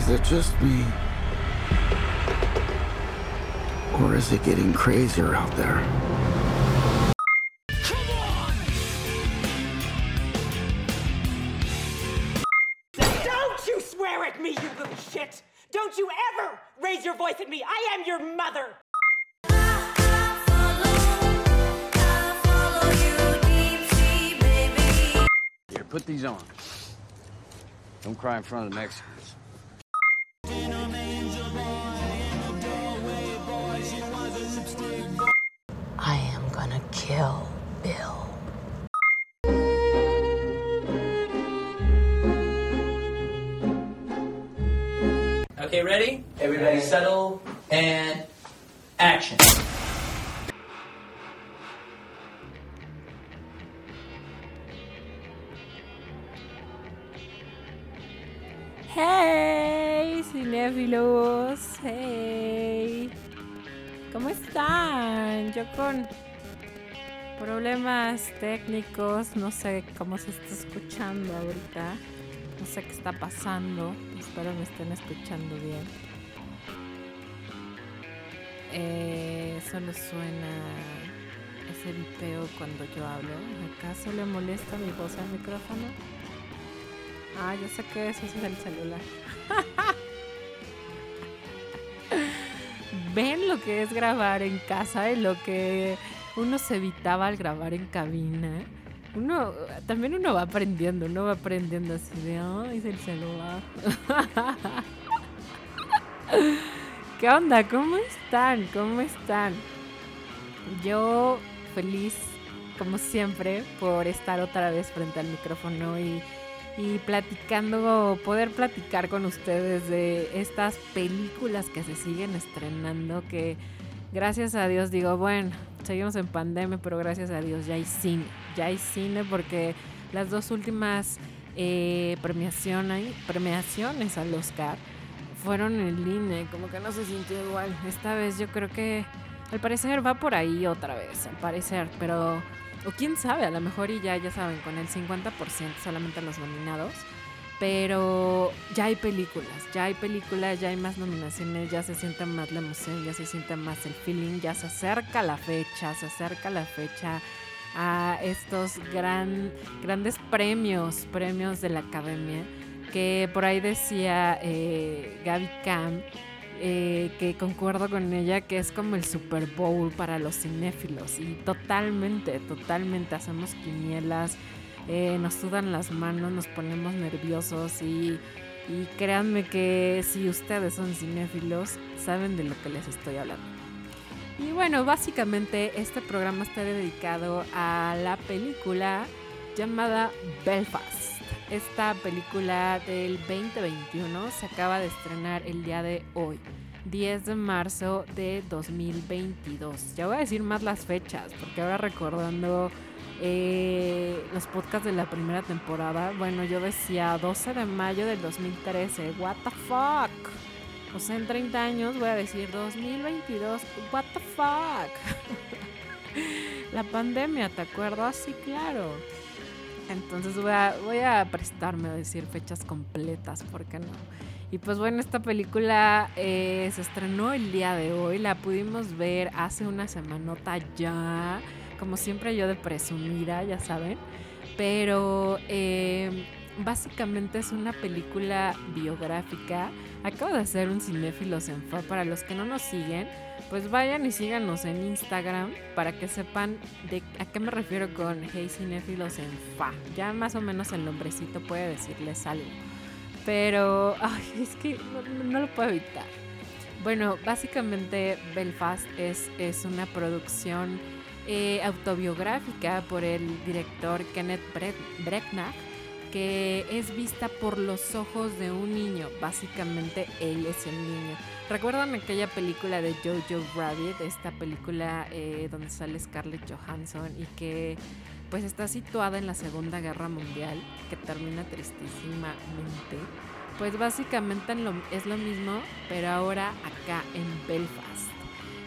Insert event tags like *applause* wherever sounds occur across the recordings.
Is it just me? Or is it getting crazier out there? Don't you swear at me, you little shit! Don't you ever raise your voice at me! I am your mother! Here, put these on. Don't cry in front of the Mexicans. Kill Bill. Okay, ready? Everybody settle and action. Hey, cinéfilos. Hey. ¿Cómo están? Yo con problemas técnicos, no sé cómo se está escuchando ahorita. No sé qué está pasando. Espero me estén escuchando bien. Eh, solo suena ese vipeo cuando yo hablo. ¿Acaso le molesta mi voz al micrófono? Ah, yo sé que eso es el celular. *laughs* Ven lo que es grabar en casa y lo que uno se evitaba al grabar en cabina. Uno, también uno va aprendiendo, uno va aprendiendo así de, ay, es el celular. *laughs* ¿Qué onda? ¿Cómo están? ¿Cómo están? Yo feliz, como siempre, por estar otra vez frente al micrófono y y platicando, poder platicar con ustedes de estas películas que se siguen estrenando, que gracias a Dios digo, bueno, seguimos en pandemia, pero gracias a Dios ya hay cine, ya hay cine porque las dos últimas eh, premiaciones, premiaciones al Oscar fueron en línea, como que no se sintió igual. Esta vez yo creo que al parecer va por ahí otra vez, al parecer, pero o quién sabe, a lo mejor y ya, ya saben, con el 50% solamente los nominados. Pero ya hay películas, ya hay películas, ya hay más nominaciones, ya se siente más la emoción, ya se siente más el feeling, ya se acerca la fecha, se acerca la fecha a estos gran, grandes premios, premios de la academia, que por ahí decía eh, Gaby Cam, eh, que concuerdo con ella, que es como el Super Bowl para los cinéfilos. Y totalmente, totalmente hacemos quinielas, eh, nos sudan las manos, nos ponemos nerviosos y, y créanme que si ustedes son cinéfilos, saben de lo que les estoy hablando. Y bueno, básicamente este programa está dedicado a la película llamada Belfast. Esta película del 2021 se acaba de estrenar el día de hoy, 10 de marzo de 2022. Ya voy a decir más las fechas, porque ahora recordando eh, los podcasts de la primera temporada, bueno, yo decía 12 de mayo del 2013, what the fuck. O sea, en 30 años voy a decir 2022, what the fuck. *laughs* la pandemia, ¿te acuerdas? Sí, claro. Entonces voy a, voy a prestarme a decir fechas completas, ¿por qué no? Y pues bueno, esta película eh, se estrenó el día de hoy, la pudimos ver hace una semanota ya, como siempre yo de presumida, ya saben, pero eh, básicamente es una película biográfica. Acabo de hacer un cinéfilos en fa para los que no nos siguen pues vayan y síganos en Instagram para que sepan de a qué me refiero con Hey Cinéfilos en Fa. Ya más o menos el nombrecito puede decirles algo. Pero, ay, es que no, lo puedo evitar. Bueno, básicamente Belfast es, es una producción eh, autobiográfica por el director Kenneth Brecknach que es vista por los ojos de un niño. Básicamente él es el niño. ¿Recuerdan aquella película de Jojo Rabbit? Esta película eh, donde sale Scarlett Johansson y que pues está situada en la Segunda Guerra Mundial, que termina tristísimamente. Pues básicamente es lo mismo, pero ahora acá en Belfast.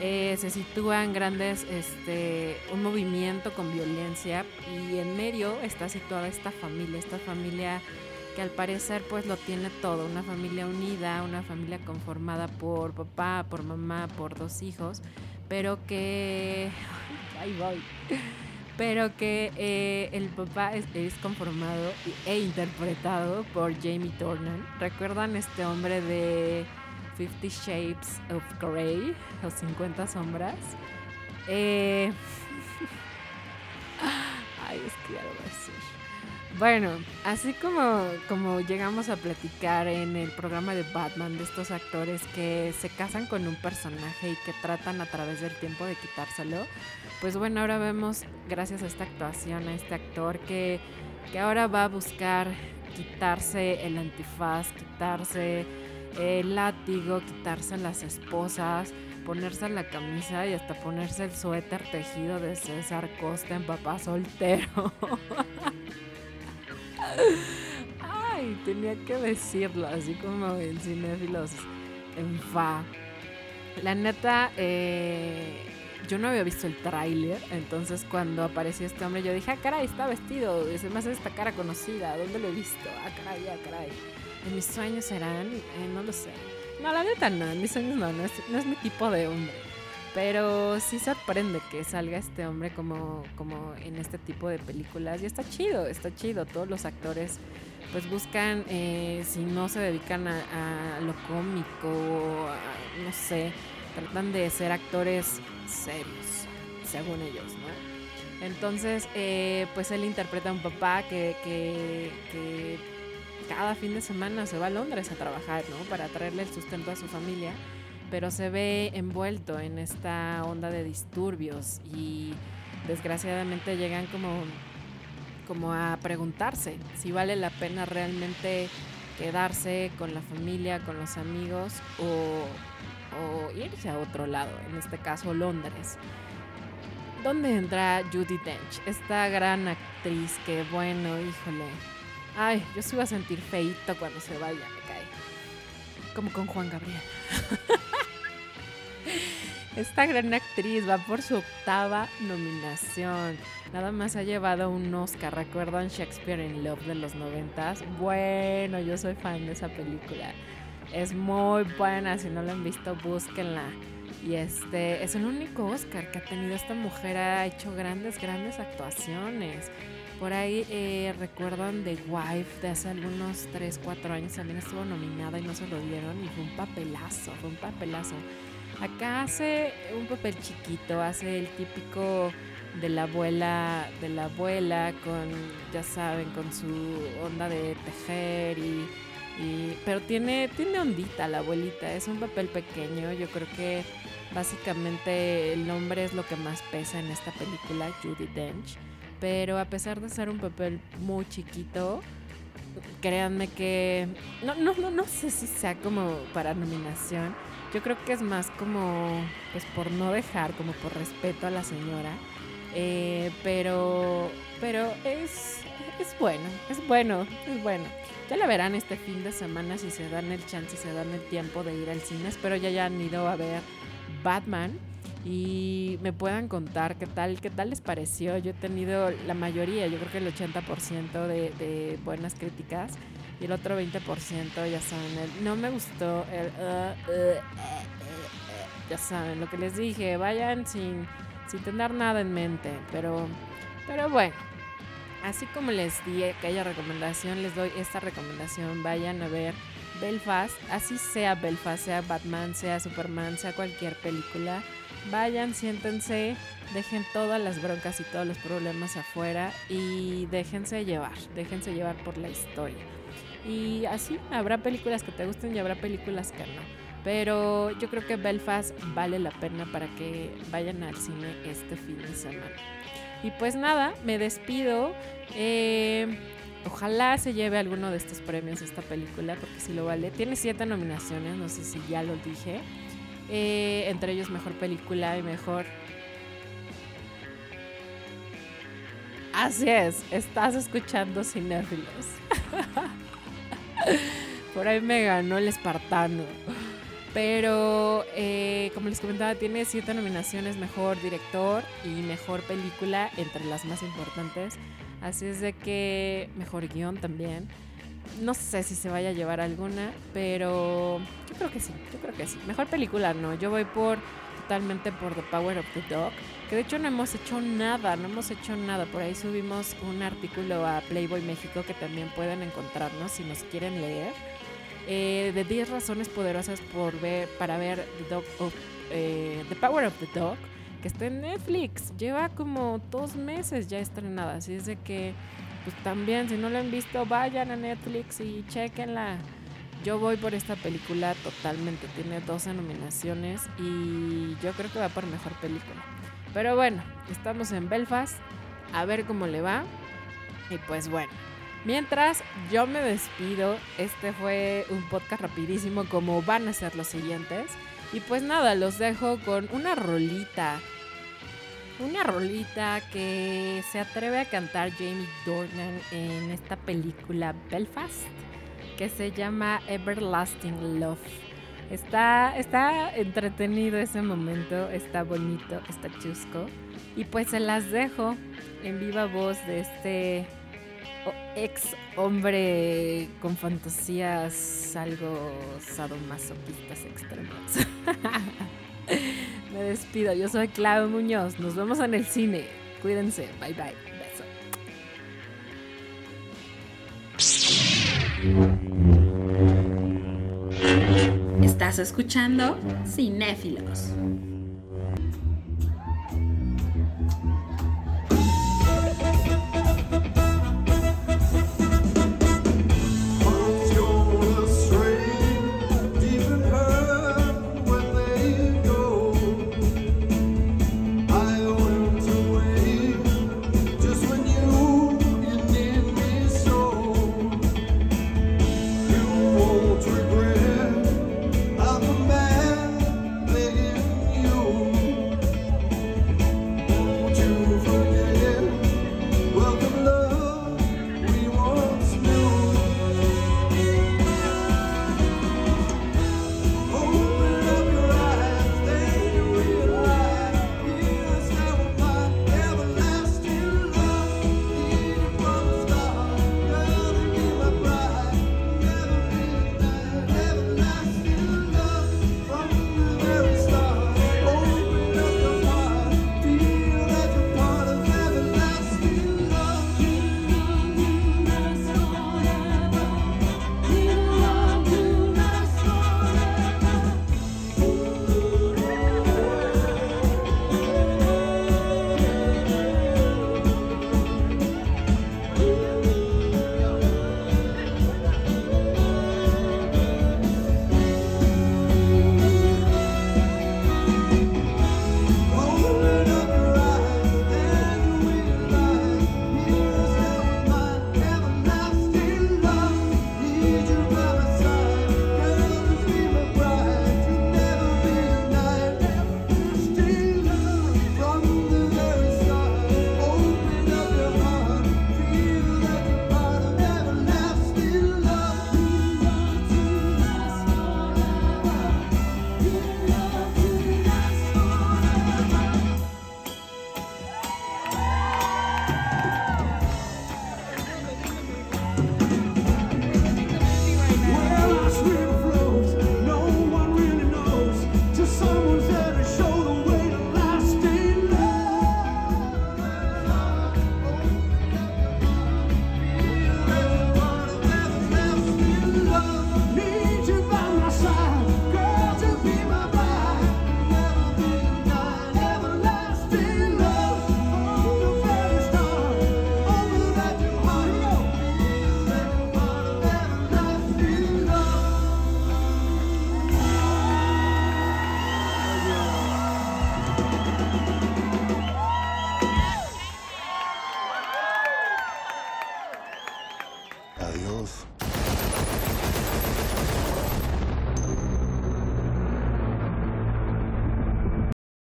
Eh, se sitúan grandes, este, un movimiento con violencia y en medio está situada esta familia, esta familia que al parecer pues lo tiene todo, una familia unida, una familia conformada por papá, por mamá, por dos hijos, pero que... Ahí voy. Pero que eh, el papá es, conformado e interpretado por Jamie Dornan. ¿Recuerdan este hombre de Fifty Shapes of Grey? O 50 sombras. Eh... *laughs* Ay, es que ya lo voy a decir. Bueno, así como, como llegamos a platicar en el programa de Batman de estos actores que se casan con un personaje y que tratan a través del tiempo de quitárselo, pues bueno, ahora vemos, gracias a esta actuación, a este actor que, que ahora va a buscar quitarse el antifaz, quitarse el látigo, quitarse las esposas, ponerse la camisa y hasta ponerse el suéter tejido de César Costa en papá soltero. *laughs* Ay, tenía que decirlo, así como en cinéfilos en fa. La neta, eh, yo no había visto el tráiler, entonces cuando apareció este hombre yo dije, ah, caray, está vestido, se me hace esta cara conocida, ¿dónde lo he visto? Ah, caray, ah, caray. Mis sueños serán, eh, no lo sé. No, la neta no, mis sueños no, no es, no es mi tipo de hombre. Pero sí sorprende que salga este hombre como, como en este tipo de películas. Y está chido, está chido. Todos los actores pues buscan, eh, si no se dedican a, a lo cómico, a- no sé, tratan de ser actores serios, según ellos, ¿no? Entonces, eh, pues él interpreta a un papá que, que, que cada fin de semana se va a Londres a trabajar, ¿no? Para traerle el sustento a su familia pero se ve envuelto en esta onda de disturbios y desgraciadamente llegan como, como a preguntarse si vale la pena realmente quedarse con la familia, con los amigos o, irse a otro lado, en este caso Londres. ¿Dónde entra Judy Dench? Esta gran actriz que, bueno, híjole. Ay, yo se iba a sentir feito cuando se vaya, me cae. Como con Juan Gabriel. *laughs* Esta gran actriz va por su octava nominación. Nada más ha llevado un Oscar. ¿Recuerdan Shakespeare in Love de los noventas? Bueno, yo soy fan de esa película. Es muy buena. Si no la han visto, búsquenla. Y este es el único Oscar que ha tenido esta mujer. Ha hecho grandes, grandes actuaciones. Por ahí eh, recuerdan The Wife de hace algunos 3, 4 años. También estuvo nominada y no se lo dieron. Y fue un papelazo, fue un papelazo. Acá hace un papel chiquito, hace el típico de la abuela, de la abuela con, ya saben, con su onda de tejer y, pero tiene, tiene ondita la abuelita, es un papel pequeño, yo creo que básicamente el nombre es lo que más pesa en esta película, Judy Dench, pero a pesar de ser un papel muy chiquito, créanme que no, no, no, no sé si sea como para nominación. Yo creo que es más como, pues por no dejar, como por respeto a la señora. Eh, pero, pero es, es bueno, es bueno, es bueno. Ya la verán este fin de semana si se dan el chance, si se dan el tiempo de ir al cine. Espero ya hayan ido a ver Batman y me puedan contar qué tal, qué tal les pareció. Yo he tenido la mayoría, yo creo que el 80% de, de buenas críticas y el otro 20% ya saben, el, no me gustó, el, uh, uh, eh, ya saben, lo que les dije, vayan sin, sin tener nada en mente, pero, pero bueno. Así como les di aquella recomendación, les doy esta recomendación. Vayan a ver Belfast, así sea Belfast, sea Batman, sea Superman, sea cualquier película. Vayan, siéntense, dejen todas las broncas y todos los problemas afuera y déjense llevar, déjense llevar por la historia. Y así, habrá películas que te gusten y habrá películas que no. Pero yo creo que Belfast vale la pena para que vayan al cine este fin de semana. Y pues nada, me despido. Eh, ojalá se lleve alguno de estos premios esta película, porque si lo vale. Tiene siete nominaciones, no sé si ya lo dije. Eh, entre ellos mejor película y mejor... Así es, estás escuchando Cinéfilos. *laughs* Por ahí me ganó el espartano. Pero, eh, como les comentaba, tiene siete nominaciones, mejor director y mejor película, entre las más importantes. Así es de que, mejor guion también. No sé si se vaya a llevar alguna, pero yo creo que sí, yo creo que sí. Mejor película no, yo voy por totalmente por The Power of the Dog, que de hecho no hemos hecho nada, no hemos hecho nada. Por ahí subimos un artículo a Playboy México que también pueden encontrarnos si nos quieren leer. Eh, de 10 razones poderosas por ver, para ver The, Dog of, eh, The Power of the Dog, que está en Netflix. Lleva como dos meses ya estrenada, así es de que pues también si no lo han visto vayan a Netflix y chequenla. Yo voy por esta película totalmente. Tiene 12 nominaciones y yo creo que va por mejor película. Pero bueno, estamos en Belfast. A ver cómo le va. Y pues bueno. Mientras yo me despido, este fue un podcast rapidísimo como van a ser los siguientes. Y pues nada, los dejo con una rolita. Una rolita que se atreve a cantar Jamie Dornan en esta película Belfast que se llama Everlasting Love. Está, está entretenido ese momento, está bonito, está chusco. Y pues se las dejo en viva voz de este ex hombre con fantasías algo sadomasoquistas extremas. *laughs* Me despido, yo soy Clau Muñoz, nos vemos en el cine. Cuídense, bye bye. Beso. Estás escuchando Cinéfilos.